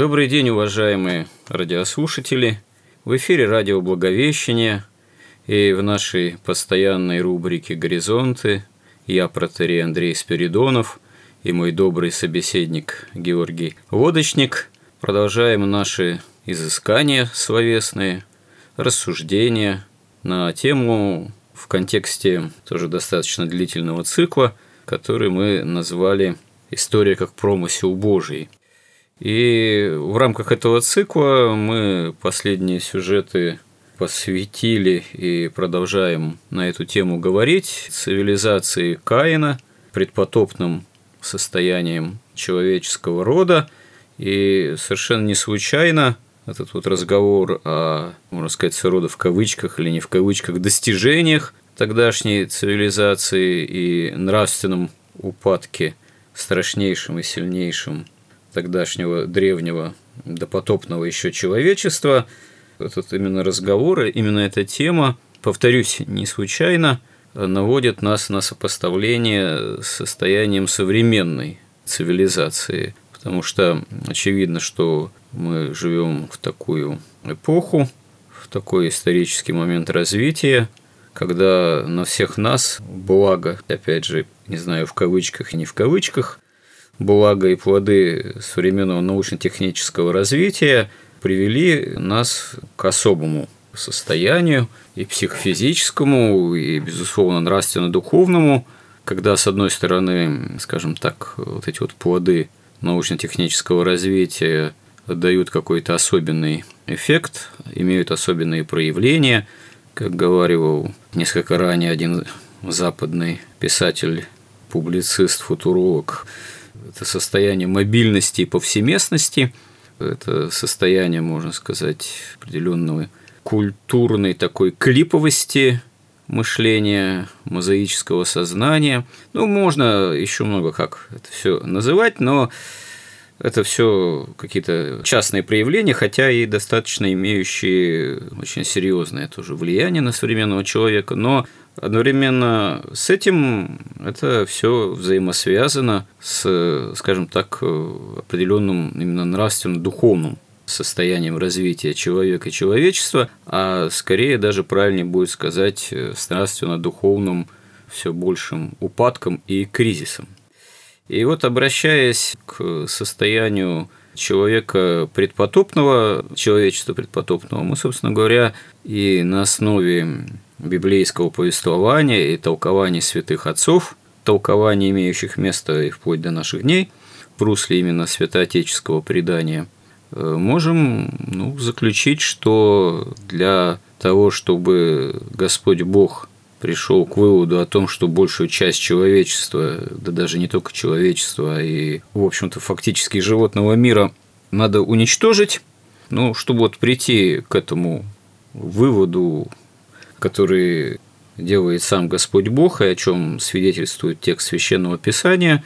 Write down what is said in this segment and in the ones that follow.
Добрый день, уважаемые радиослушатели. В эфире радио Благовещение и в нашей постоянной рубрике «Горизонты» я, протерей Андрей Спиридонов и мой добрый собеседник Георгий Лодочник продолжаем наши изыскания словесные, рассуждения на тему в контексте тоже достаточно длительного цикла, который мы назвали «История как промысел Божий». И в рамках этого цикла мы последние сюжеты посвятили и продолжаем на эту тему говорить цивилизации Каина, предпотопным состоянием человеческого рода. И совершенно не случайно этот вот разговор о, можно сказать, рода в кавычках или не в кавычках, достижениях тогдашней цивилизации и нравственном упадке страшнейшим и сильнейшим тогдашнего древнего допотопного еще человечества. Этот именно разговор, именно эта тема, повторюсь, не случайно, наводит нас на сопоставление с состоянием современной цивилизации, потому что очевидно, что мы живем в такую эпоху, в такой исторический момент развития, когда на всех нас благо, опять же, не знаю, в кавычках и не в кавычках, благо и плоды современного научно-технического развития привели нас к особому состоянию и психофизическому, и, безусловно, нравственно-духовному, когда, с одной стороны, скажем так, вот эти вот плоды научно-технического развития дают какой-то особенный эффект, имеют особенные проявления, как говорил несколько ранее один западный писатель, публицист, футуролог, это состояние мобильности и повсеместности, это состояние, можно сказать, определенного культурной такой клиповости мышления, мозаического сознания. Ну, можно еще много как это все называть, но это все какие-то частные проявления, хотя и достаточно имеющие очень серьезное тоже влияние на современного человека, но Одновременно с этим это все взаимосвязано с, скажем так, определенным именно нравственно-духовным состоянием развития человека и человечества, а скорее даже правильнее будет сказать с нравственно-духовным все большим упадком и кризисом. И вот обращаясь к состоянию человека предпотопного, человечества предпотопного, мы, собственно говоря, и на основе библейского повествования и толкования святых отцов, толкования, имеющих место и вплоть до наших дней, в русле именно святоотеческого предания, э, можем ну, заключить, что для того, чтобы Господь Бог пришел к выводу о том, что большую часть человечества, да даже не только человечества, а и, в общем-то, фактически животного мира надо уничтожить, ну, чтобы вот прийти к этому выводу который делает сам Господь Бог, и о чем свидетельствует текст священного писания,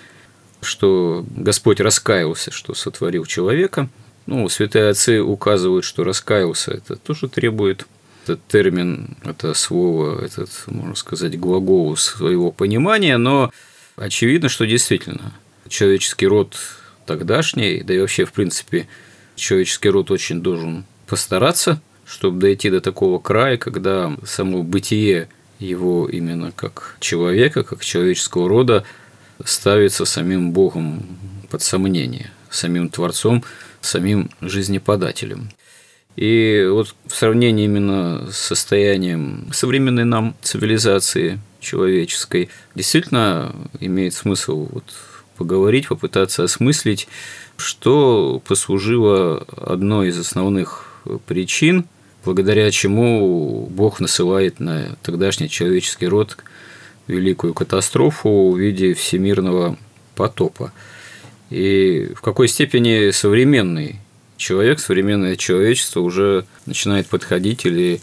что Господь раскаялся, что сотворил человека. Ну, святые отцы указывают, что раскаялся, это тоже требует этот термин, это слово, этот, можно сказать, глагол своего понимания, но очевидно, что действительно человеческий род тогдашний, да и вообще, в принципе, человеческий род очень должен постараться – чтобы дойти до такого края, когда само бытие его именно как человека, как человеческого рода ставится самим Богом под сомнение, самим Творцом, самим жизнеподателем. И вот в сравнении именно с состоянием современной нам цивилизации человеческой, действительно имеет смысл вот поговорить, попытаться осмыслить, что послужило одной из основных причин, благодаря чему Бог насылает на тогдашний человеческий род великую катастрофу в виде всемирного потопа. И в какой степени современный человек, современное человечество уже начинает подходить или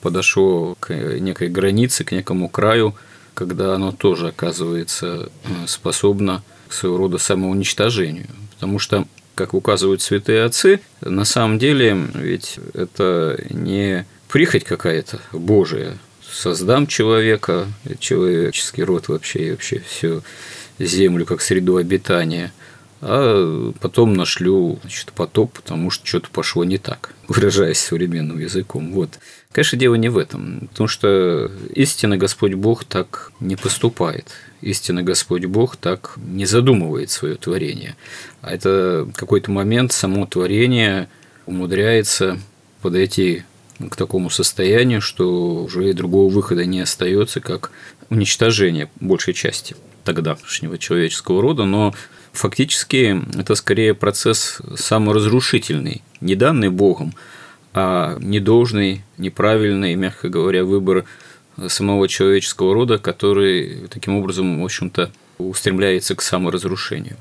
подошло к некой границе, к некому краю, когда оно тоже оказывается э, способно к своего рода самоуничтожению. Потому что, как указывают святые отцы, на самом деле ведь это не прихоть какая-то Божия, создам человека, человеческий род вообще и вообще всю землю как среду обитания, а потом нашлю значит, потоп, потому что что-то пошло не так, выражаясь современным языком. Вот. Конечно, дело не в этом, потому что истинно Господь Бог так не поступает. Истинно Господь Бог так не задумывает свое творение. А это какой-то момент само творение умудряется подойти к такому состоянию, что уже и другого выхода не остается, как уничтожение большей части тогдашнего человеческого рода, но фактически это скорее процесс саморазрушительный, не данный Богом, а недолжный, неправильный, мягко говоря, выбор самого человеческого рода, который таким образом, в общем-то, устремляется к саморазрушению.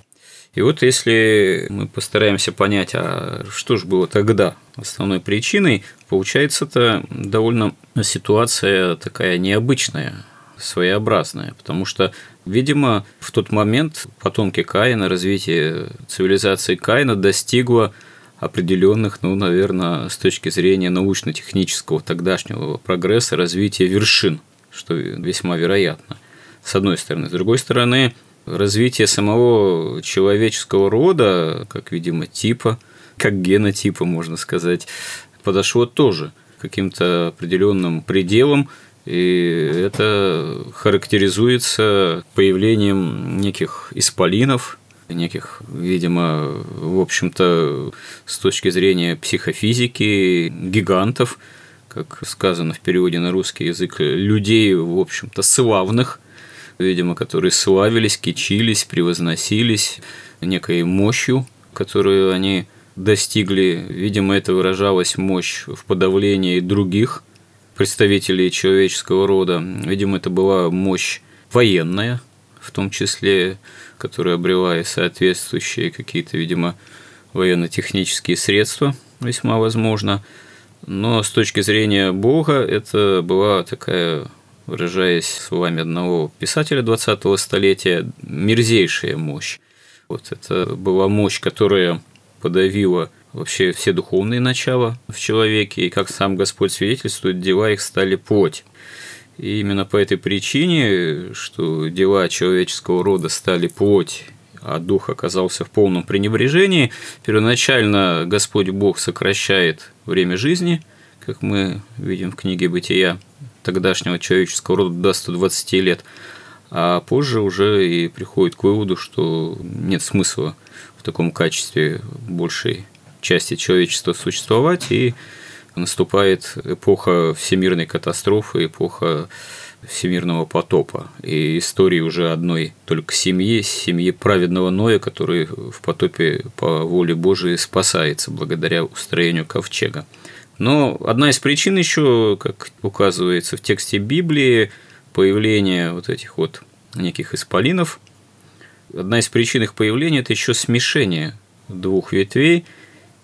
И вот если мы постараемся понять, а что же было тогда основной причиной, получается это довольно ситуация такая необычная, своеобразная, потому что, видимо, в тот момент потомки Каина, развитие цивилизации Каина достигло определенных, ну, наверное, с точки зрения научно-технического тогдашнего прогресса, развития вершин, что весьма вероятно, с одной стороны. С другой стороны, развитие самого человеческого рода, как, видимо, типа, как генотипа, можно сказать, подошло тоже каким-то определенным пределам, и это характеризуется появлением неких исполинов, неких, видимо, в общем-то, с точки зрения психофизики, гигантов, как сказано в переводе на русский язык, людей, в общем-то, славных, видимо, которые славились, кичились, превозносились некой мощью, которую они достигли. Видимо, это выражалась мощь в подавлении других представителей человеческого рода. Видимо, это была мощь военная, в том числе, которая обрела и соответствующие какие-то, видимо, военно-технические средства, весьма возможно. Но с точки зрения Бога это была такая, выражаясь словами одного писателя 20-го столетия, мерзейшая мощь. Вот это была мощь, которая подавила вообще все духовные начала в человеке, и как сам Господь свидетельствует, дела их стали плоть. И именно по этой причине, что дела человеческого рода стали плоть, а дух оказался в полном пренебрежении, первоначально Господь Бог сокращает время жизни, как мы видим в книге «Бытия», тогдашнего человеческого рода до 120 лет, а позже уже и приходит к выводу, что нет смысла в таком качестве большей части человечества существовать, и наступает эпоха всемирной катастрофы, эпоха всемирного потопа. И истории уже одной только семьи, семьи праведного Ноя, который в потопе по воле Божией спасается благодаря устроению ковчега. Но одна из причин еще, как указывается в тексте Библии, появления вот этих вот неких исполинов, одна из причин их появления – это еще смешение двух ветвей,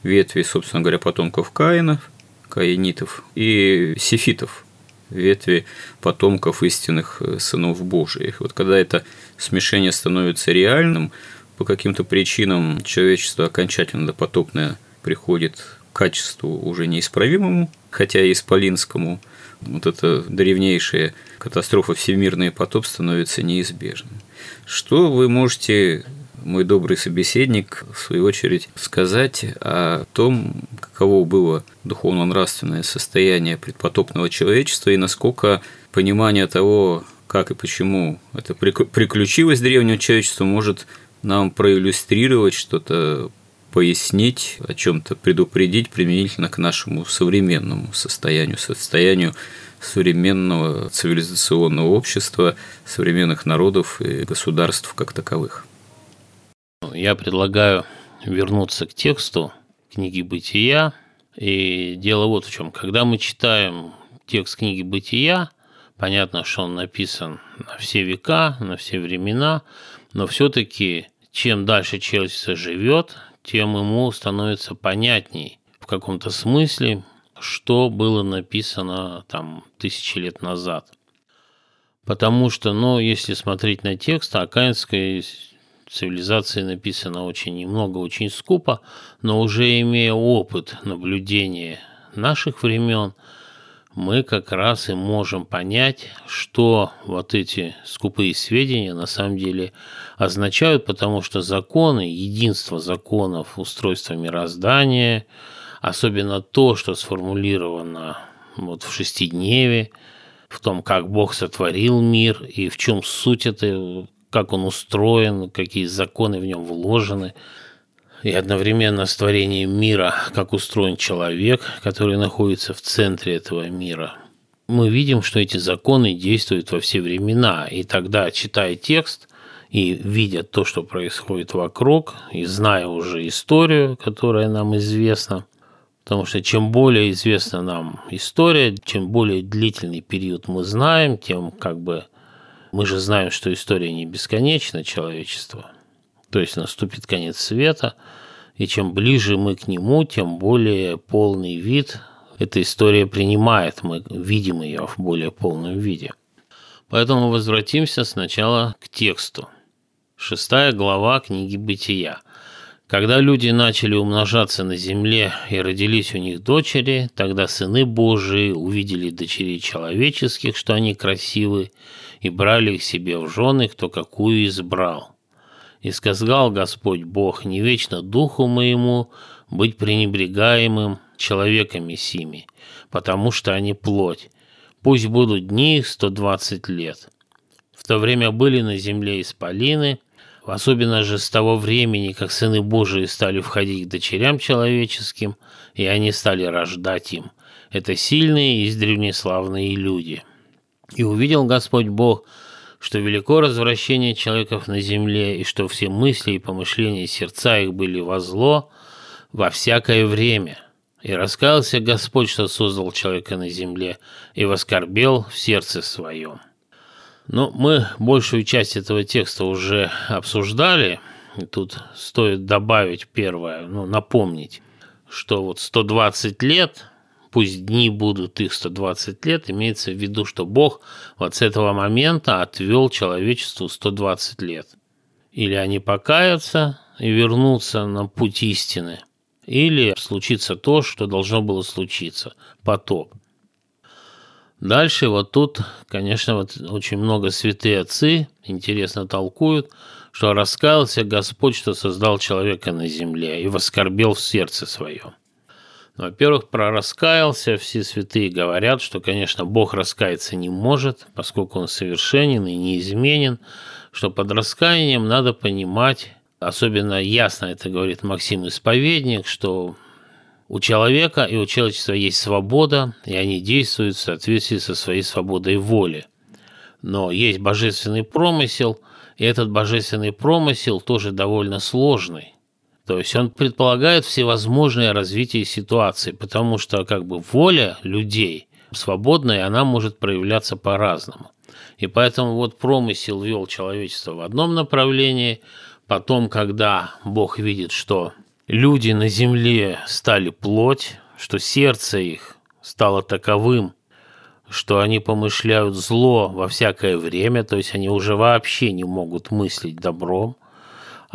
ветви, собственно говоря, потомков Каинов, каинитов, и сифитов, ветви потомков истинных э, сынов Божиих. Вот когда это смешение становится реальным, по каким-то причинам человечество окончательно допотопное приходит к качеству уже неисправимому, хотя и исполинскому, вот эта древнейшая катастрофа всемирный потоп становится неизбежным. Что вы можете мой добрый собеседник, в свою очередь, сказать о том, каково было духовно-нравственное состояние предпотопного человечества и насколько понимание того, как и почему это приключилось древнего человечества, может нам проиллюстрировать что-то, пояснить, о чем-то предупредить применительно к нашему современному состоянию, состоянию современного цивилизационного общества, современных народов и государств как таковых. Я предлагаю вернуться к тексту книги «Бытия». И дело вот в чем. Когда мы читаем текст книги «Бытия», понятно, что он написан на все века, на все времена, но все-таки чем дальше человечество живет, тем ему становится понятней в каком-то смысле, что было написано там тысячи лет назад. Потому что, ну, если смотреть на текст, Акаинская цивилизации написано очень немного, очень скупо, но уже имея опыт наблюдения наших времен, мы как раз и можем понять, что вот эти скупые сведения на самом деле означают, потому что законы, единство законов устройства мироздания, особенно то, что сформулировано вот в шестидневе, в том, как Бог сотворил мир и в чем суть это, как он устроен, какие законы в нем вложены, и одновременно с творением мира, как устроен человек, который находится в центре этого мира. Мы видим, что эти законы действуют во все времена, и тогда, читая текст и видя то, что происходит вокруг, и зная уже историю, которая нам известна, Потому что чем более известна нам история, чем более длительный период мы знаем, тем как бы мы же знаем, что история не бесконечна, человечество. То есть наступит конец света, и чем ближе мы к нему, тем более полный вид эта история принимает, мы видим ее в более полном виде. Поэтому возвратимся сначала к тексту. Шестая глава книги «Бытия». Когда люди начали умножаться на земле и родились у них дочери, тогда сыны Божии увидели дочерей человеческих, что они красивы, и брали их себе в жены, кто какую избрал. И сказал Господь Бог, не вечно духу моему быть пренебрегаемым человеками сими, потому что они плоть. Пусть будут дни их 120 лет. В то время были на земле исполины, особенно же с того времени, как сыны Божии стали входить к дочерям человеческим, и они стали рождать им. Это сильные и древнеславные люди». И увидел Господь Бог, что велико развращение человеков на земле, и что все мысли и помышления сердца их были во зло во всякое время. И раскаялся Господь, что создал человека на земле, и воскорбел в сердце своем. Но мы большую часть этого текста уже обсуждали. И тут стоит добавить первое, ну, напомнить, что вот 120 лет пусть дни будут их 120 лет, имеется в виду, что Бог вот с этого момента отвел человечеству 120 лет. Или они покаятся и вернутся на путь истины, или случится то, что должно было случиться – потоп. Дальше вот тут, конечно, вот очень много святые отцы интересно толкуют, что раскаялся Господь, что создал человека на земле и воскорбел в сердце своем. Во-первых, про раскаялся. Все святые говорят, что, конечно, Бог раскаяться не может, поскольку Он совершенен и неизменен, что под раскаянием надо понимать, особенно ясно это говорит Максим Исповедник, что у человека и у человечества есть свобода, и они действуют в соответствии со своей свободой воли. Но есть божественный промысел, и этот божественный промысел тоже довольно сложный. То есть он предполагает всевозможное развитие ситуации, потому что как бы воля людей свободная, она может проявляться по-разному. И поэтому вот промысел вел человечество в одном направлении, потом, когда Бог видит, что люди на земле стали плоть, что сердце их стало таковым, что они помышляют зло во всякое время, то есть они уже вообще не могут мыслить добром,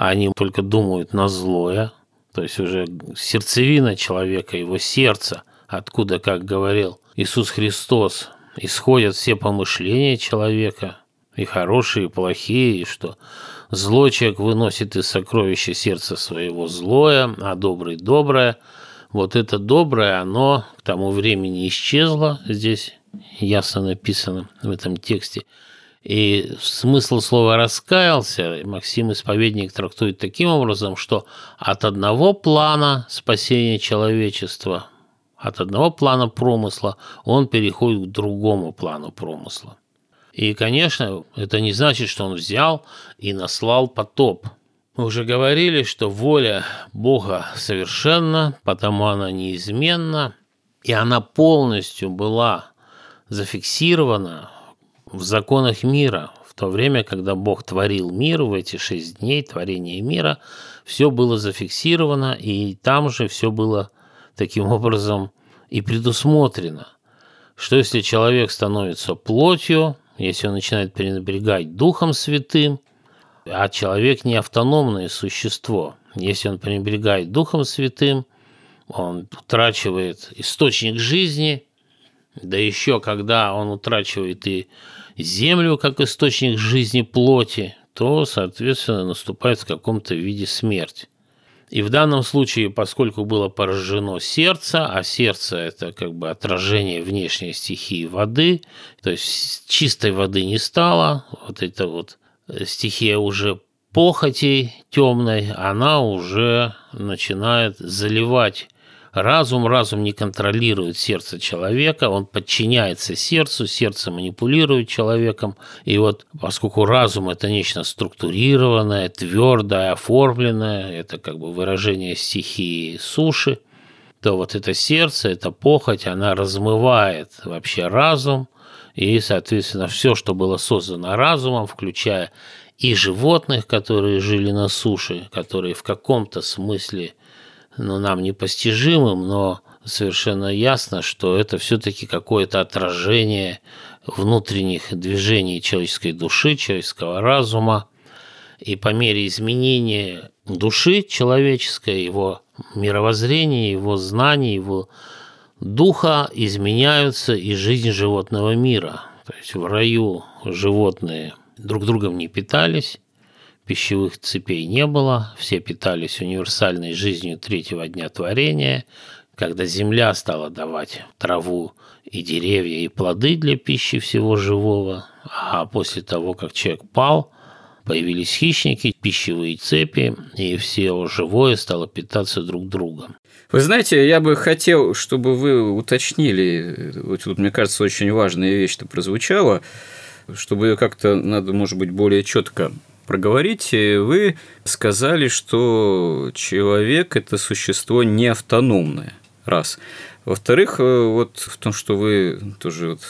они только думают на злое, то есть уже сердцевина человека, его сердце, откуда, как говорил Иисус Христос, исходят все помышления человека, и хорошие, и плохие, и что злой человек выносит из сокровища сердца своего злое, а добрый – доброе. Вот это доброе, оно к тому времени исчезло, здесь ясно написано в этом тексте – и смысл слова «раскаялся» Максим Исповедник трактует таким образом, что от одного плана спасения человечества, от одного плана промысла он переходит к другому плану промысла. И, конечно, это не значит, что он взял и наслал потоп. Мы уже говорили, что воля Бога совершенна, потому она неизменна, и она полностью была зафиксирована в законах мира. В то время, когда Бог творил мир, в эти шесть дней творения мира, все было зафиксировано, и там же все было таким образом и предусмотрено. Что если человек становится плотью, если он начинает пренебрегать Духом Святым, а человек не автономное существо. Если он пренебрегает Духом Святым, он утрачивает источник жизни, да еще когда он утрачивает и землю как источник жизни плоти, то, соответственно, наступает в каком-то виде смерть. И в данном случае, поскольку было поражено сердце, а сердце – это как бы отражение внешней стихии воды, то есть чистой воды не стало, вот это вот стихия уже похотей темной, она уже начинает заливать разум. Разум не контролирует сердце человека, он подчиняется сердцу, сердце манипулирует человеком. И вот поскольку разум – это нечто структурированное, твердое, оформленное, это как бы выражение стихии суши, то вот это сердце, это похоть, она размывает вообще разум – и, соответственно, все, что было создано разумом, включая и животных, которые жили на суше, которые в каком-то смысле ну, нам непостижимым, но совершенно ясно, что это все-таки какое-то отражение внутренних движений человеческой души, человеческого разума. И по мере изменения души человеческой, его мировоззрения, его знаний, его духа изменяются и жизнь животного мира. То есть в раю животные друг другом не питались, пищевых цепей не было, все питались универсальной жизнью третьего дня творения, когда земля стала давать траву и деревья и плоды для пищи всего живого, а после того, как человек пал, появились хищники, пищевые цепи, и все живое стало питаться друг другом. Вы знаете, я бы хотел, чтобы вы уточнили, вот тут, мне кажется, очень важная вещь-то прозвучала, чтобы ее как-то надо, может быть, более четко проговорить. Вы сказали, что человек – это существо не автономное, раз. Во-вторых, э, вот в том, что вы тоже вот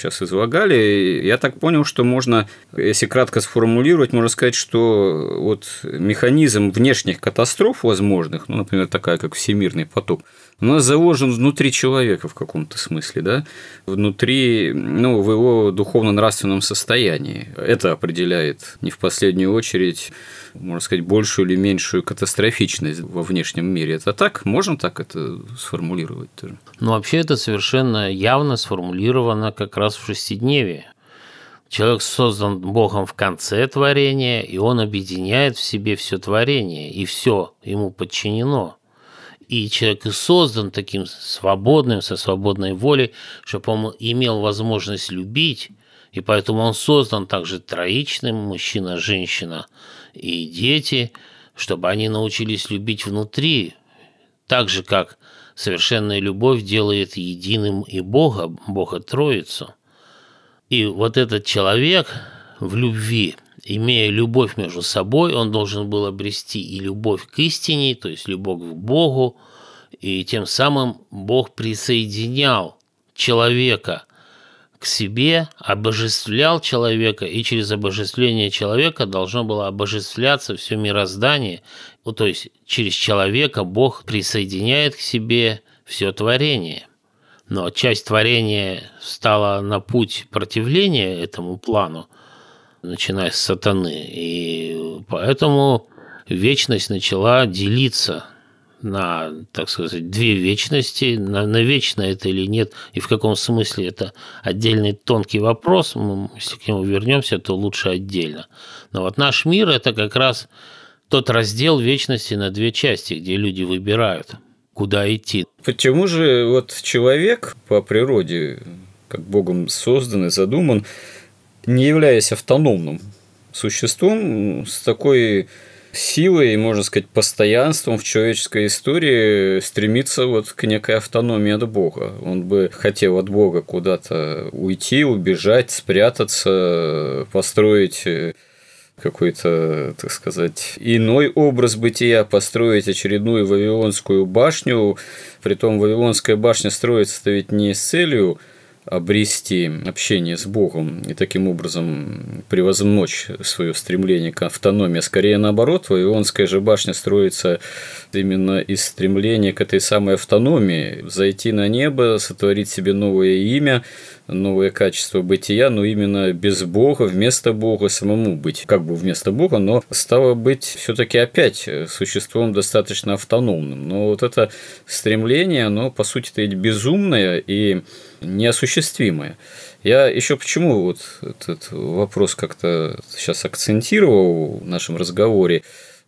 сейчас излагали, я так понял, что можно, если кратко сформулировать, можно сказать, что вот механизм внешних катастроф возможных, ну, например, такая, как всемирный потоп, у нас заложен внутри человека в каком-то смысле, да, внутри, ну, в его духовно-нравственном состоянии. Это определяет не в последнюю очередь, можно сказать, большую или меньшую катастрофичность во внешнем мире. Это так? Можно так это сформулировать? Ну, вообще это совершенно явно сформулировано как раз в шестидневе. Человек создан Богом в конце творения, и он объединяет в себе все творение, и все ему подчинено – и человек и создан таким свободным, со свободной волей, чтобы он имел возможность любить, и поэтому он создан также троичным, мужчина, женщина и дети, чтобы они научились любить внутри, так же, как совершенная любовь делает единым и Бога, Бога Троицу. И вот этот человек в любви – имея любовь между собой, он должен был обрести и любовь к истине, то есть любовь к Богу, и тем самым Бог присоединял человека к себе, обожествлял человека, и через обожествление человека должно было обожествляться все мироздание, ну, то есть через человека Бог присоединяет к себе все творение. Но часть творения стала на путь противления этому плану – начиная с сатаны. И поэтому вечность начала делиться на, так сказать, две вечности, на, на вечно это или нет, и в каком смысле это отдельный тонкий вопрос, мы, если к нему вернемся, то лучше отдельно. Но вот наш мир – это как раз тот раздел вечности на две части, где люди выбирают, куда идти. Почему же вот человек по природе, как Богом создан и задуман, не являясь автономным существом с такой силой, можно сказать, постоянством в человеческой истории стремится вот к некой автономии от Бога. Он бы хотел от Бога куда-то уйти, убежать, спрятаться, построить какой-то, так сказать, иной образ бытия, построить очередную Вавилонскую башню. Притом Вавилонская башня строится ведь не с целью обрести общение с Богом и таким образом превозмочь свое стремление к автономии. А скорее наоборот, Вавилонская же башня строится именно из стремления к этой самой автономии, зайти на небо, сотворить себе новое имя, новое качество бытия, но именно без Бога, вместо Бога самому быть, как бы вместо Бога, но стало быть все-таки опять существом достаточно автономным. Но вот это стремление, оно по сути-то безумное и неосуществимое. Я еще почему вот этот вопрос как-то сейчас акцентировал в нашем разговоре.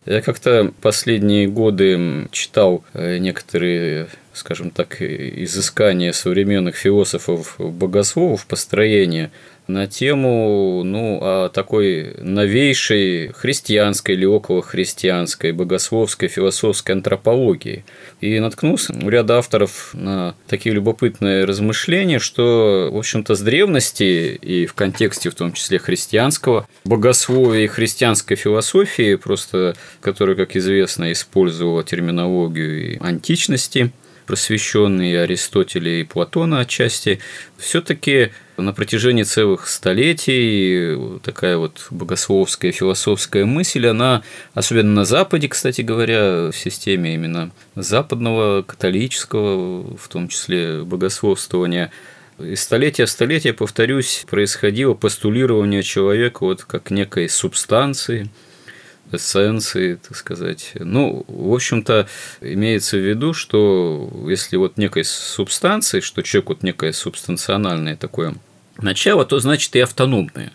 Я как-то последние годы читал э, некоторые, скажем так, изыскания современных философов-богословов построения на тему ну, о такой новейшей христианской или околохристианской богословской философской антропологии. И наткнулся у ряда авторов на такие любопытные размышления, что, в общем-то, с древности и в контексте, в том числе христианского богословия и христианской философии, просто которая, как известно, использовала терминологию и античности, просвещенные Аристотеля и Платона отчасти, все-таки на протяжении целых столетий такая вот богословская философская мысль, она, особенно на Западе, кстати говоря, в системе именно западного католического, в том числе богословствования, из столетия в столетие, повторюсь, происходило постулирование человека вот как некой субстанции, эссенции, так сказать. Ну, в общем-то, имеется в виду, что если вот некой субстанции, что человек вот некое субстанциональное такое начало, то значит и автономное.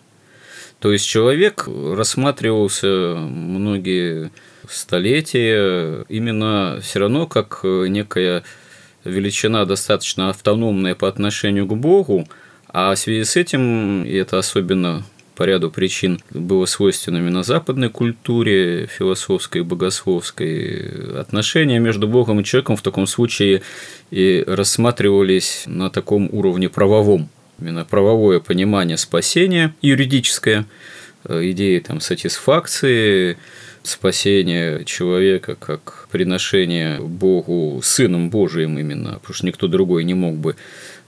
То есть человек рассматривался многие столетия именно все равно как некая величина достаточно автономная по отношению к Богу, а в связи с этим, и это особенно по ряду причин было свойственно именно западной культуре, философской, богословской. Отношения между Богом и человеком в таком случае и рассматривались на таком уровне правовом. Именно правовое понимание спасения юридическое, э, идеи там сатисфакции, спасения человека как приношение Богу, Сыном Божиим именно, потому что никто другой не мог бы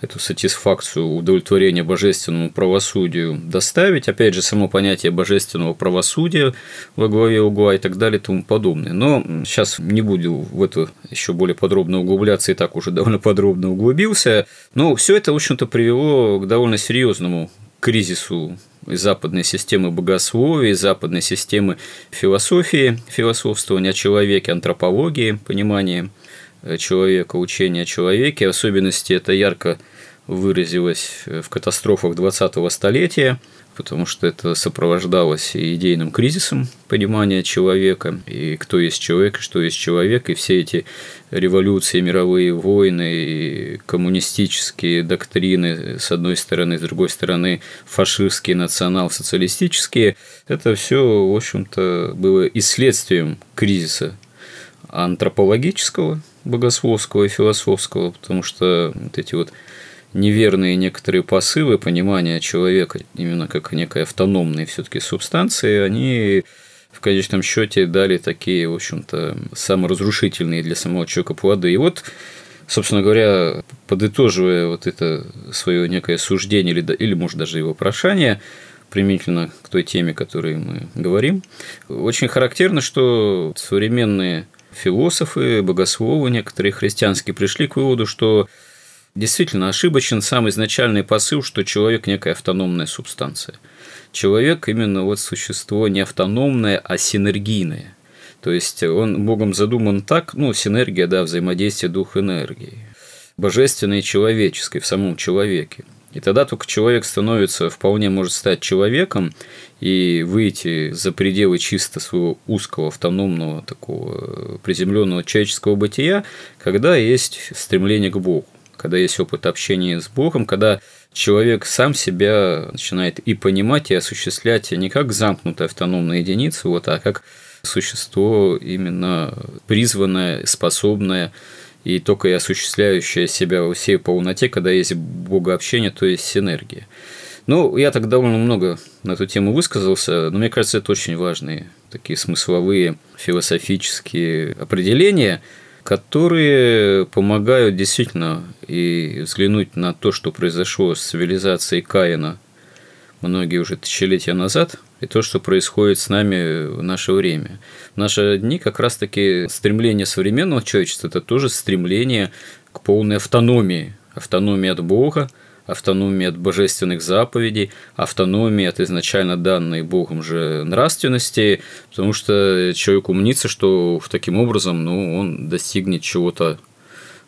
эту сатисфакцию, удовлетворение божественному правосудию доставить. Опять же, само понятие божественного правосудия во главе угла и так далее и тому подобное. Но сейчас не буду в это еще более подробно углубляться, и так уже довольно подробно углубился. Но все это, в общем-то, привело к довольно серьезному кризису западной системы богословия, западной системы философии, философствования о человеке, антропологии, понимания человека, учения о человеке. В особенности это ярко выразилось в катастрофах 20-го столетия, потому что это сопровождалось и идейным кризисом понимания человека, и кто есть человек, и что есть человек, и все эти революции, мировые войны, и коммунистические доктрины, с одной стороны, с другой стороны, фашистские, национал-социалистические, это все, в общем-то, было и следствием кризиса антропологического, богословского и философского, потому что вот эти вот неверные некоторые посылы понимания человека именно как некой автономной все-таки субстанции, они в конечном счете дали такие, в общем-то, саморазрушительные для самого человека плоды. И вот, собственно говоря, подытоживая вот это свое некое суждение или, или может даже его прошание, применительно к той теме, о которой мы говорим, очень характерно, что современные философы, богословы некоторые христианские пришли к выводу, что действительно ошибочен сам изначальный посыл, что человек – некая автономная субстанция. Человек именно вот существо не автономное, а синергийное. То есть он Богом задуман так, ну, синергия, да, взаимодействие дух энергии, божественной и человеческой в самом человеке. И тогда только человек становится, вполне может стать человеком и выйти за пределы чисто своего узкого, автономного, такого приземленного человеческого бытия, когда есть стремление к Богу, когда есть опыт общения с Богом, когда человек сам себя начинает и понимать, и осуществлять не как замкнутая автономная единица, вот, а как существо именно призванное, способное и только и осуществляющая себя во всей полноте, когда есть богообщение, то есть синергия. Ну, я так довольно много на эту тему высказался, но мне кажется, это очень важные такие смысловые, философические определения, которые помогают действительно и взглянуть на то, что произошло с цивилизацией Каина многие уже тысячелетия назад, и то, что происходит с нами в наше время. В наши дни как раз-таки стремление современного человечества – это тоже стремление к полной автономии, автономии от Бога, автономии от божественных заповедей, автономии от изначально данной Богом же нравственности, потому что человек умнится, что в таким образом ну, он достигнет чего-то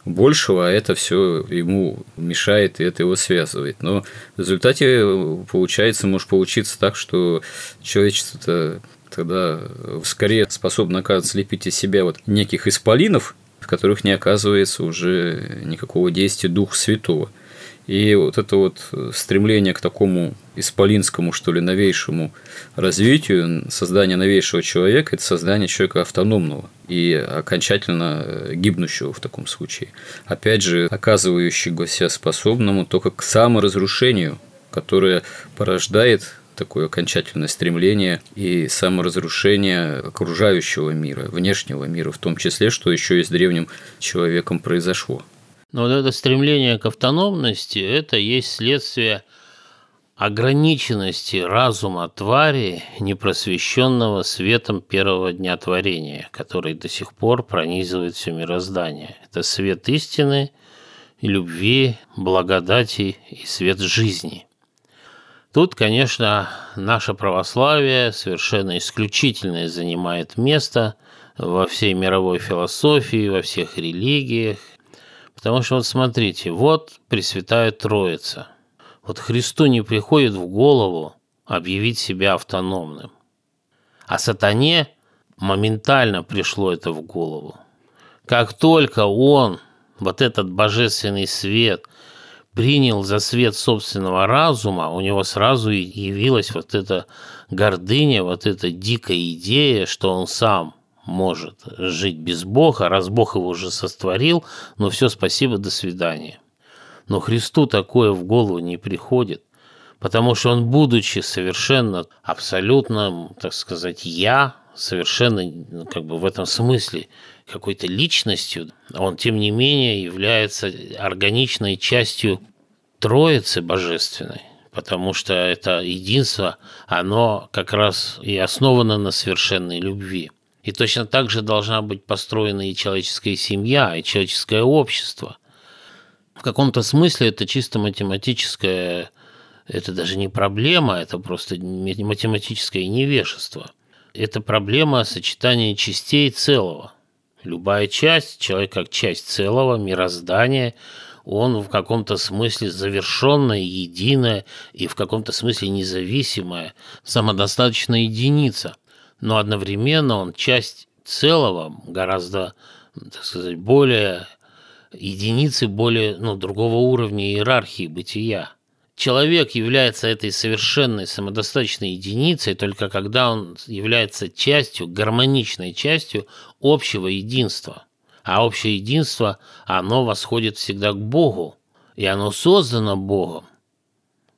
большего, а это все ему мешает, и это его связывает. Но в результате получается, может получиться так, что человечество тогда скорее способно, оказывается, слепить из себя вот неких исполинов, в которых не оказывается уже никакого действия Духа Святого – и вот это вот стремление к такому исполинскому, что ли, новейшему развитию, создание новейшего человека – это создание человека автономного и окончательно гибнущего в таком случае. Опять же, оказывающего себя способному только к саморазрушению, которое порождает такое окончательное стремление и саморазрушение окружающего мира, внешнего мира, в том числе, что еще и с древним человеком произошло. Но вот это стремление к автономности – это есть следствие ограниченности разума твари, непросвещенного светом первого дня творения, который до сих пор пронизывает все мироздание. Это свет истины, любви, благодати и свет жизни. Тут, конечно, наше православие совершенно исключительное занимает место во всей мировой философии, во всех религиях, Потому что вот смотрите, вот Пресвятая Троица. Вот Христу не приходит в голову объявить себя автономным. А сатане моментально пришло это в голову. Как только он, вот этот божественный свет, принял за свет собственного разума, у него сразу явилась вот эта гордыня, вот эта дикая идея, что он сам может жить без Бога, раз Бог его уже сотворил, но все, спасибо, до свидания. Но Христу такое в голову не приходит, потому что он, будучи совершенно, абсолютно, так сказать, я, совершенно, ну, как бы в этом смысле, какой-то личностью, он, тем не менее, является органичной частью Троицы Божественной, потому что это единство, оно как раз и основано на совершенной любви – и точно так же должна быть построена и человеческая семья, и человеческое общество. В каком-то смысле это чисто математическое, это даже не проблема, это просто математическое невежество. Это проблема сочетания частей целого. Любая часть, человек как часть целого, мироздания, он в каком-то смысле завершенная, единая и в каком-то смысле независимая, самодостаточная единица – но одновременно он часть целого, гораздо, так сказать, более единицы, более, ну, другого уровня иерархии бытия. Человек является этой совершенной самодостаточной единицей только когда он является частью, гармоничной частью общего единства. А общее единство, оно восходит всегда к Богу, и оно создано Богом,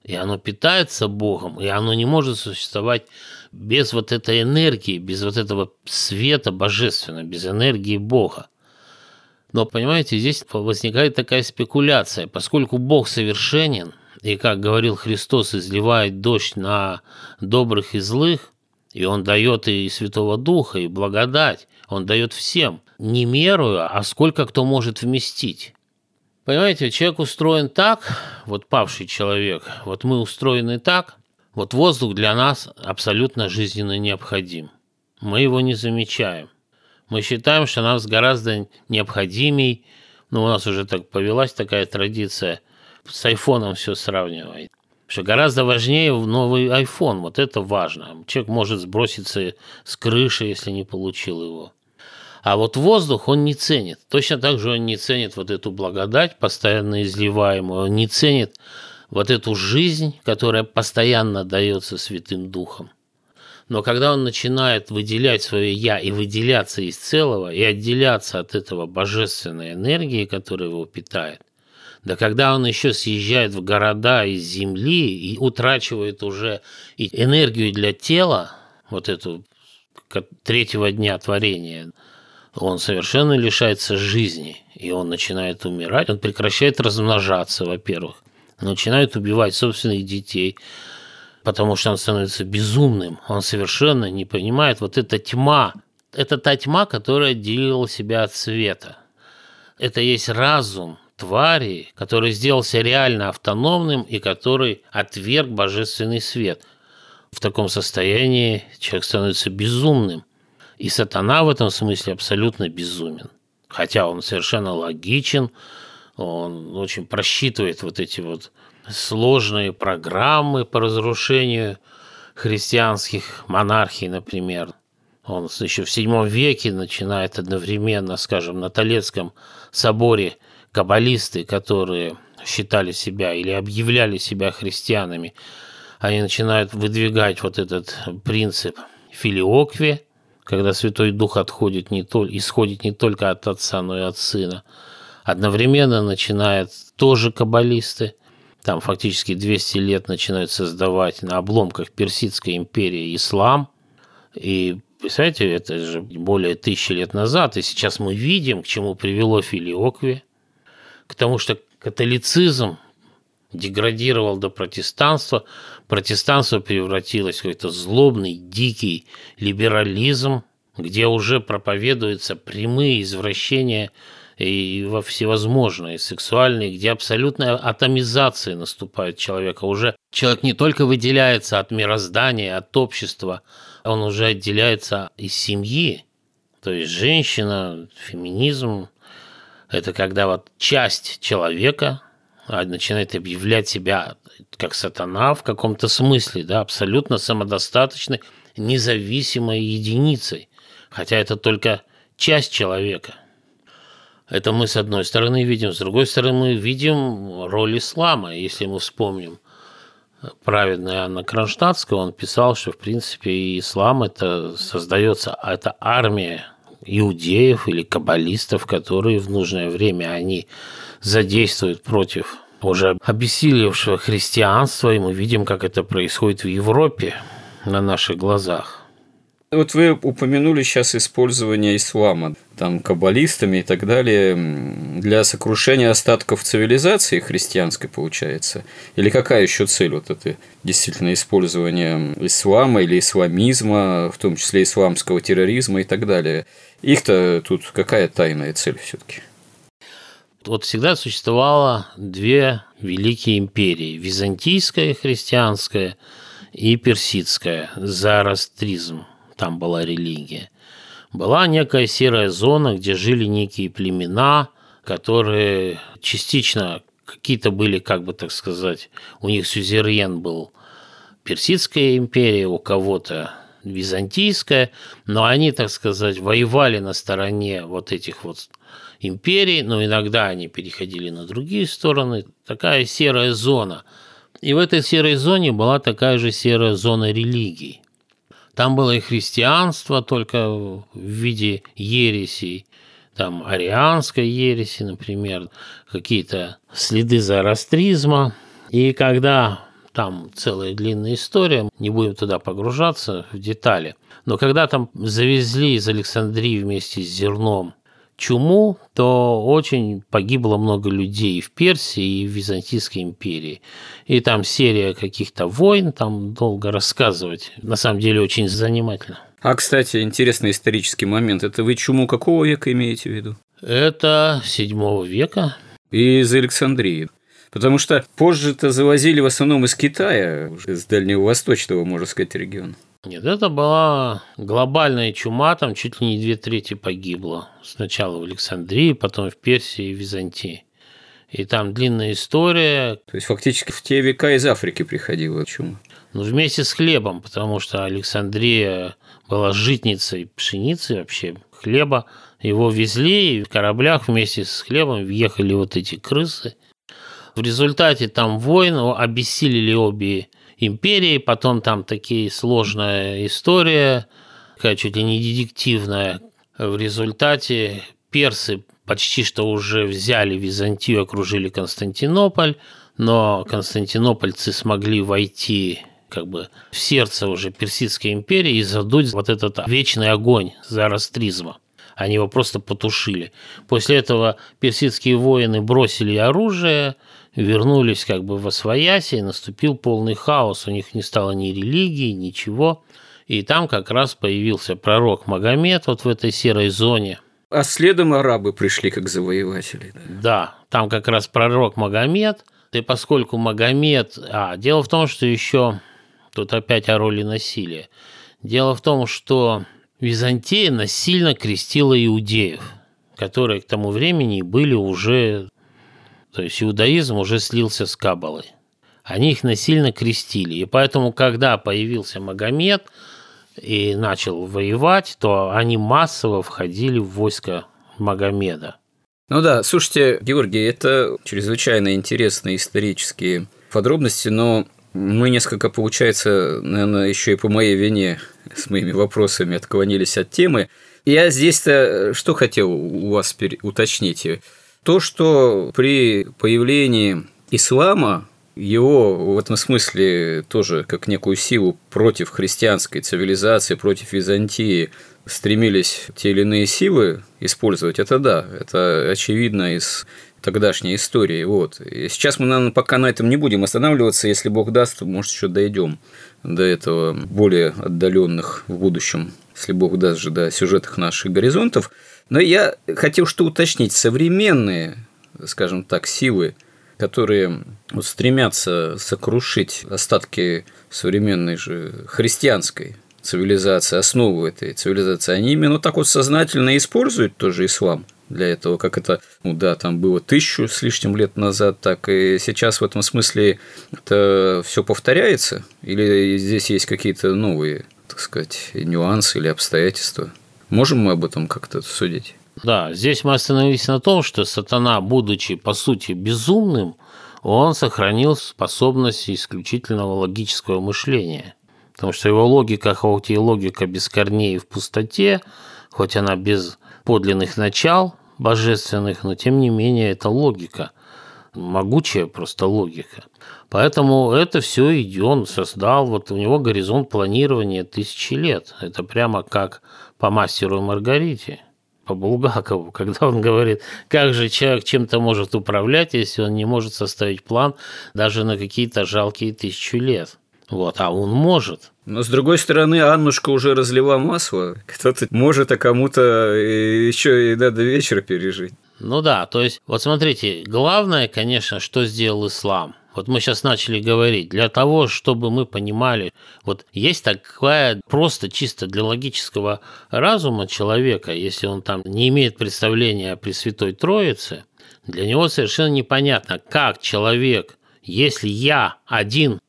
и оно питается Богом, и оно не может существовать без вот этой энергии, без вот этого света божественного, без энергии Бога. Но, понимаете, здесь возникает такая спекуляция, поскольку Бог совершенен, и, как говорил Христос, изливает дождь на добрых и злых, и Он дает и Святого Духа, и благодать, Он дает всем, не мерую, а сколько кто может вместить. Понимаете, человек устроен так, вот павший человек, вот мы устроены так, вот воздух для нас абсолютно жизненно необходим. Мы его не замечаем. Мы считаем, что нас гораздо необходимей, ну, у нас уже так повелась такая традиция, с айфоном все сравнивать. Что гораздо важнее новый iPhone, вот это важно. Человек может сброситься с крыши, если не получил его. А вот воздух он не ценит. Точно так же он не ценит вот эту благодать, постоянно изливаемую. Он не ценит вот эту жизнь, которая постоянно дается Святым Духом. Но когда он начинает выделять свое «я» и выделяться из целого, и отделяться от этого божественной энергии, которая его питает, Да когда он еще съезжает в города из земли и утрачивает уже и энергию для тела, вот эту третьего дня творения, он совершенно лишается жизни, и он начинает умирать, он прекращает размножаться, во-первых, начинает убивать собственных детей, потому что он становится безумным, он совершенно не понимает, вот эта тьма, это та тьма, которая отделила себя от света. Это есть разум твари, который сделался реально автономным и который отверг божественный свет. В таком состоянии человек становится безумным – и сатана в этом смысле абсолютно безумен. Хотя он совершенно логичен, он очень просчитывает вот эти вот сложные программы по разрушению христианских монархий, например. Он еще в VII веке начинает одновременно, скажем, на Толецком соборе каббалисты, которые считали себя или объявляли себя христианами, они начинают выдвигать вот этот принцип филиокви, когда Святой Дух отходит не то, исходит не только от Отца, но и от Сына. Одновременно начинают тоже каббалисты, там фактически 200 лет начинают создавать на обломках Персидской империи ислам. И представляете, это же более тысячи лет назад, и сейчас мы видим, к чему привело филиокви, к тому, что католицизм деградировал до протестанства, протестанство превратилось в какой-то злобный, дикий либерализм, где уже проповедуются прямые извращения и во всевозможные сексуальные, где абсолютная атомизация наступает человека. Уже человек не только выделяется от мироздания, от общества, он уже отделяется из семьи. То есть женщина, феминизм – это когда вот часть человека а начинает объявлять себя как сатана в каком-то смысле, да, абсолютно самодостаточной, независимой единицей. Хотя это только часть человека. Это мы с одной стороны видим, с другой стороны мы видим роль ислама, если мы вспомним праведная Анна Кронштадтская, он писал, что в принципе ислам это создается, это армия иудеев или каббалистов, которые в нужное время они задействуют против уже обессилевшего христианства, и мы видим, как это происходит в Европе на наших глазах. Вот вы упомянули сейчас использование ислама, там, каббалистами и так далее, для сокрушения остатков цивилизации христианской, получается? Или какая еще цель вот это действительно использование ислама или исламизма, в том числе исламского терроризма и так далее? Их-то тут какая тайная цель все-таки? Вот всегда существовало две великие империи – византийская христианская и персидская, зороастризм, там была религия. Была некая серая зона, где жили некие племена, которые частично какие-то были, как бы так сказать, у них сюзерен был Персидская империя, у кого-то византийская, но они, так сказать, воевали на стороне вот этих вот империй, но иногда они переходили на другие стороны. Такая серая зона. И в этой серой зоне была такая же серая зона религий. Там было и христианство, только в виде ересей, там арианской ереси, например, какие-то следы зороастризма. И когда там целая длинная история, не будем туда погружаться в детали. Но когда там завезли из Александрии вместе с зерном чуму, то очень погибло много людей в Персии и в Византийской империи. И там серия каких-то войн, там долго рассказывать. На самом деле очень занимательно. А, кстати, интересный исторический момент. Это вы чуму какого века имеете в виду? Это седьмого века. И из Александрии. Потому что позже-то завозили в основном из Китая, из Дальнего Восточного, можно сказать, региона. Нет, это была глобальная чума, там чуть ли не две трети погибло. Сначала в Александрии, потом в Персии и Византии. И там длинная история. То есть, фактически в те века из Африки приходила чума. Ну, вместе с хлебом, потому что Александрия была житницей пшеницы вообще, хлеба. Его везли, и в кораблях вместе с хлебом въехали вот эти крысы. В результате там войн обессилили обе империи, потом там такие сложная история, такая чуть ли не детективная. В результате персы почти что уже взяли Византию, окружили Константинополь, но константинопольцы смогли войти как бы в сердце уже Персидской империи и задуть вот этот вечный огонь зороастризма. Они его просто потушили. После этого персидские воины бросили оружие, вернулись как бы во свояси, и наступил полный хаос. У них не стало ни религии, ничего. И там как раз появился пророк Магомед вот в этой серой зоне. А следом арабы пришли как завоеватели. Да, да там как раз пророк Магомед. И поскольку Магомед... А, дело в том, что еще... Тут опять о роли насилия. Дело в том, что Византия насильно крестила иудеев, которые к тому времени были уже... То есть иудаизм уже слился с Кабалой. Они их насильно крестили. И поэтому, когда появился Магомед и начал воевать, то они массово входили в войско Магомеда. Ну да, слушайте, Георгий, это чрезвычайно интересные исторические подробности, но мы несколько, получается, наверное, еще и по моей вине с моими вопросами отклонились от темы. Я здесь-то что хотел у вас уточнить? То, что при появлении ислама его в этом смысле тоже как некую силу против христианской цивилизации, против Византии стремились те или иные силы использовать, это да, это очевидно из тогдашней истории. Вот. И сейчас мы, наверное, пока на этом не будем останавливаться. Если Бог даст, может, еще дойдем до этого более отдаленных в будущем, если Бог даст же, до сюжетах наших горизонтов. Но я хотел что уточнить. Современные, скажем так, силы, которые вот стремятся сокрушить остатки современной же христианской цивилизации, основу этой цивилизации, они именно так вот сознательно используют тоже ислам для этого, как это, ну да, там было тысячу с лишним лет назад, так и сейчас в этом смысле это все повторяется? Или здесь есть какие-то новые, так сказать, нюансы или обстоятельства? Можем мы об этом как-то судить? Да, здесь мы остановились на том, что сатана, будучи по сути безумным, он сохранил способность исключительного логического мышления. Потому что его логика, хоть и логика без корней в пустоте, хоть она без подлинных начал божественных, но тем не менее это логика, могучая просто логика. Поэтому это все и он создал, вот у него горизонт планирования тысячи лет. Это прямо как по мастеру и Маргарите, по Булгакову, когда он говорит, как же человек чем-то может управлять, если он не может составить план даже на какие-то жалкие тысячу лет. Вот, а он может. Но с другой стороны, Аннушка уже разлила масло. Кто-то может, а кому-то еще и надо вечер пережить. Ну да, то есть, вот смотрите, главное, конечно, что сделал ислам. Вот мы сейчас начали говорить, для того, чтобы мы понимали, вот есть такая просто чисто для логического разума человека, если он там не имеет представления о Пресвятой Троице, для него совершенно непонятно, как человек, если я один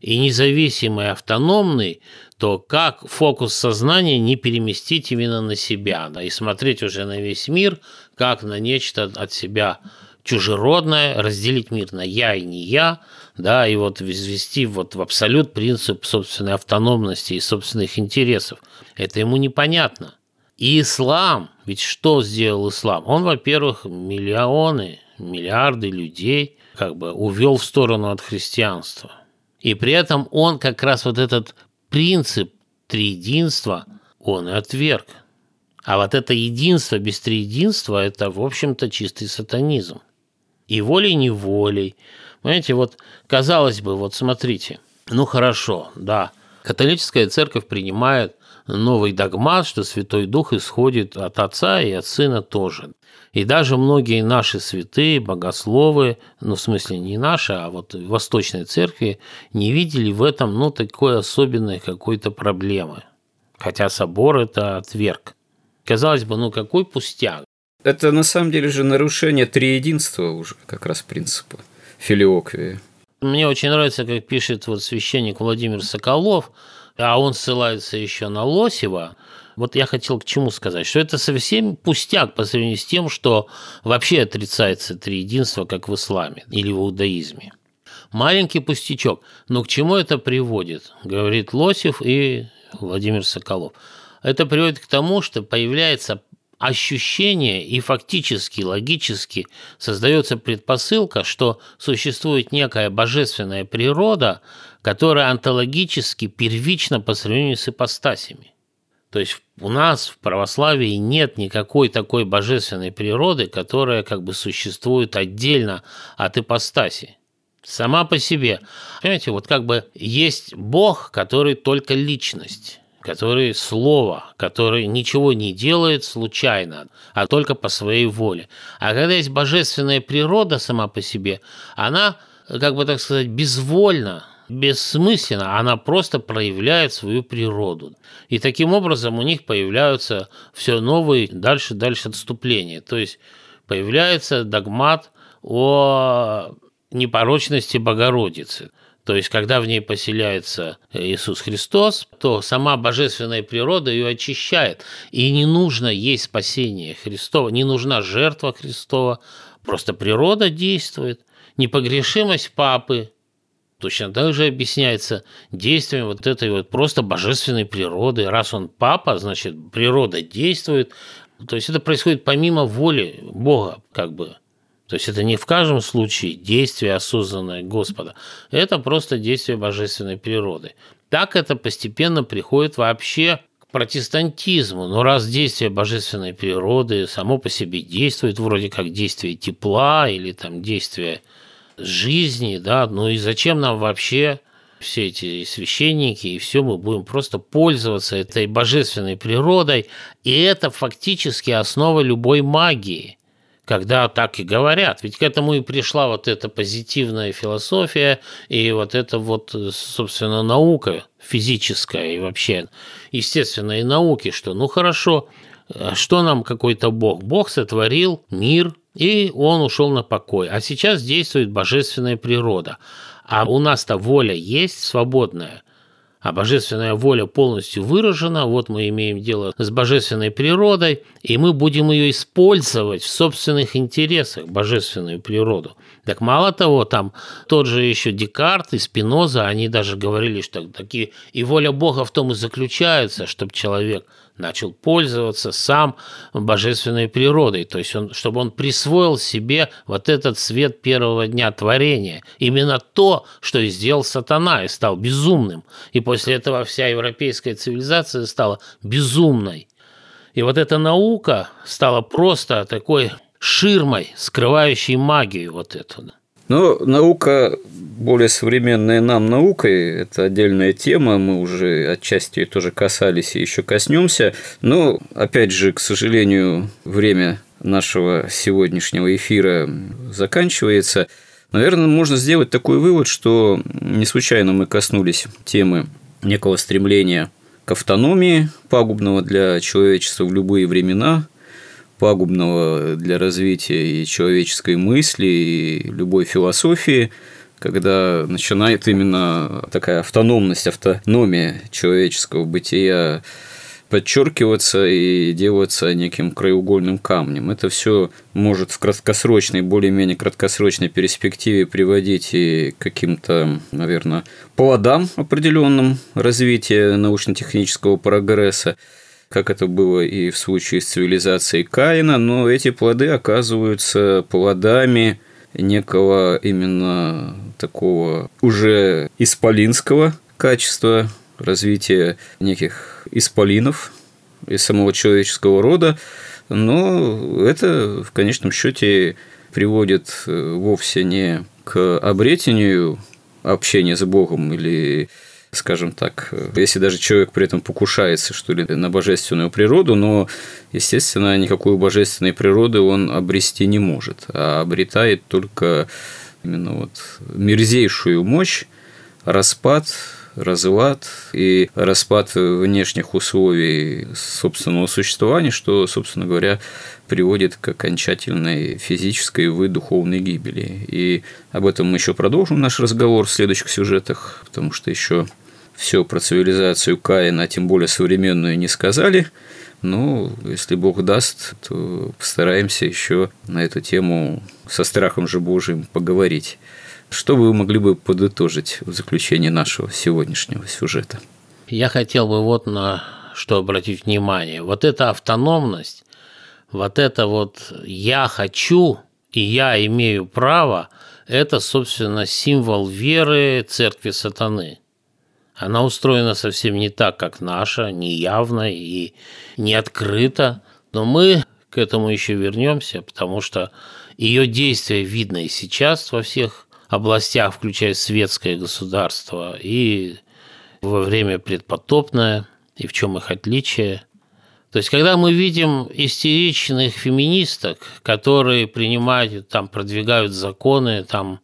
и независимый, автономный, то как фокус сознания не переместить именно на себя, да, и смотреть уже на весь мир, как на нечто от себя чужеродное, разделить мир на я и не я, да, и вот ввести вот в абсолют принцип собственной автономности и собственных интересов. Это ему непонятно. И ислам, ведь что сделал ислам? Он, во-первых, миллионы, миллиарды людей как бы увел в сторону от христианства – и при этом он как раз вот этот принцип триединства, он и отверг. А вот это единство без триединства – это, в общем-то, чистый сатанизм. И волей-неволей. Понимаете, вот казалось бы, вот смотрите, ну хорошо, да, католическая церковь принимает новый догмат, что Святой Дух исходит от Отца и от Сына тоже. И даже многие наши святые, богословы, ну, в смысле не наши, а вот в Восточной Церкви, не видели в этом, ну, такой особенной какой-то проблемы. Хотя собор это отверг. Казалось бы, ну, какой пустяк. Это на самом деле же нарушение триединства уже как раз принципа филиоквии. Мне очень нравится, как пишет вот священник Владимир Соколов, а он ссылается еще на Лосева. Вот я хотел к чему сказать, что это совсем пустяк по сравнению с тем, что вообще отрицается триединство, как в исламе или в иудаизме. Маленький пустячок. Но к чему это приводит, говорит Лосев и Владимир Соколов. Это приводит к тому, что появляется ощущение и фактически, логически создается предпосылка, что существует некая божественная природа, которая онтологически первична по сравнению с ипостасями. То есть у нас в православии нет никакой такой божественной природы, которая как бы существует отдельно от ипостаси. Сама по себе. Понимаете, вот как бы есть Бог, который только личность который слово, который ничего не делает случайно, а только по своей воле. А когда есть божественная природа сама по себе, она, как бы так сказать, безвольна, бессмысленно, она просто проявляет свою природу. И таким образом у них появляются все новые дальше-дальше отступления. То есть появляется догмат о непорочности Богородицы. То есть, когда в ней поселяется Иисус Христос, то сама божественная природа ее очищает. И не нужно есть спасение Христова, не нужна жертва Христова, просто природа действует. Непогрешимость Папы точно так же объясняется действием вот этой вот просто божественной природы. Раз он папа, значит, природа действует. То есть это происходит помимо воли Бога, как бы. То есть это не в каждом случае действие осознанное Господа. Это просто действие божественной природы. Так это постепенно приходит вообще к протестантизму. Но раз действие божественной природы само по себе действует, вроде как действие тепла или там действие жизни, да, ну и зачем нам вообще все эти священники, и все мы будем просто пользоваться этой божественной природой, и это фактически основа любой магии – когда так и говорят. Ведь к этому и пришла вот эта позитивная философия и вот эта вот, собственно, наука физическая и вообще естественные науки, что ну хорошо, что нам какой-то Бог? Бог сотворил мир, и он ушел на покой. А сейчас действует божественная природа. А у нас-то воля есть свободная, а божественная воля полностью выражена, вот мы имеем дело с божественной природой, и мы будем ее использовать в собственных интересах, божественную природу. Так мало того, там тот же еще Декарт и Спиноза, они даже говорили, что такие, и воля Бога в том и заключается, чтобы человек – начал пользоваться сам божественной природой, то есть он, чтобы он присвоил себе вот этот свет первого дня творения, именно то, что и сделал сатана и стал безумным. И после этого вся европейская цивилизация стала безумной. И вот эта наука стала просто такой ширмой, скрывающей магию вот эту. Но наука, более современная нам наукой, это отдельная тема, мы уже отчасти ее тоже касались и еще коснемся. Но, опять же, к сожалению, время нашего сегодняшнего эфира заканчивается. Наверное, можно сделать такой вывод, что не случайно мы коснулись темы некого стремления к автономии, пагубного для человечества в любые времена, пагубного для развития и человеческой мысли, и любой философии, когда начинает именно такая автономность, автономия человеческого бытия подчеркиваться и делаться неким краеугольным камнем. Это все может в краткосрочной, более-менее краткосрочной перспективе приводить и к каким-то, наверное, плодам определенным развития научно-технического прогресса как это было и в случае с цивилизацией Каина, но эти плоды оказываются плодами некого именно такого уже исполинского качества, развития неких исполинов из самого человеческого рода, но это в конечном счете приводит э, вовсе не к обретению общения с Богом или скажем так, если даже человек при этом покушается, что ли, на божественную природу, но, естественно, никакую божественной природы он обрести не может, а обретает только именно вот мерзейшую мощь, распад, разлад и распад внешних условий собственного существования, что, собственно говоря, приводит к окончательной физической и духовной гибели. И об этом мы еще продолжим наш разговор в следующих сюжетах, потому что еще все про цивилизацию Каина, а тем более современную, не сказали. Но если Бог даст, то постараемся еще на эту тему со страхом же Божиим поговорить. Что вы могли бы подытожить в заключении нашего сегодняшнего сюжета? Я хотел бы вот на что обратить внимание. Вот эта автономность, вот это вот «я хочу» и «я имею право» – это, собственно, символ веры церкви сатаны. Она устроена совсем не так, как наша, не явно и не открыто, но мы к этому еще вернемся, потому что ее действие видно и сейчас во всех областях, включая светское государство, и во время предпотопное, и в чем их отличие – то есть, когда мы видим истеричных феминисток, которые принимают, там, продвигают законы, там,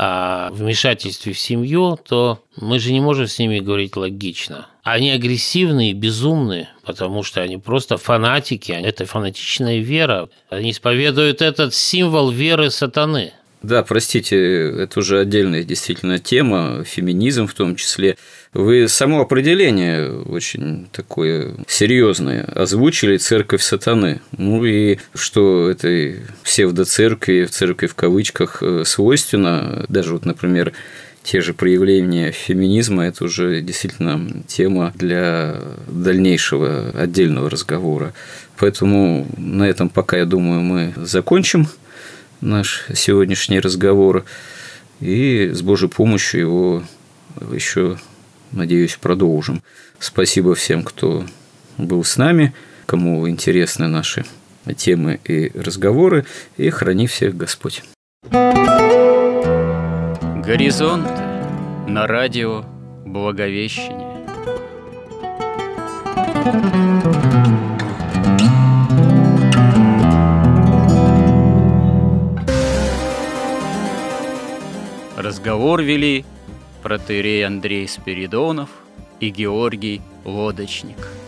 о вмешательстве в семью, то мы же не можем с ними говорить логично. Они агрессивные, безумные, потому что они просто фанатики, это фанатичная вера. Они исповедуют этот символ веры сатаны. Да, простите, это уже отдельная действительно тема, феминизм в том числе. Вы само определение очень такое серьезное озвучили «церковь сатаны». Ну и что этой псевдоцеркви, церкви в кавычках, э, свойственно, даже вот, например, те же проявления феминизма – это уже действительно тема для дальнейшего отдельного разговора. Поэтому на этом пока, я думаю, мы закончим наш сегодняшний разговор и с Божьей помощью его еще надеюсь, продолжим. Спасибо всем, кто был с нами, кому интересны наши темы и разговоры, и храни всех Господь. Горизонт на радио Благовещение. Разговор вели протерей Андрей Спиридонов и Георгий Лодочник –